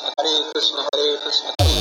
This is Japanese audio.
Krishna, Hare Krishna, Hare Krishna, Hare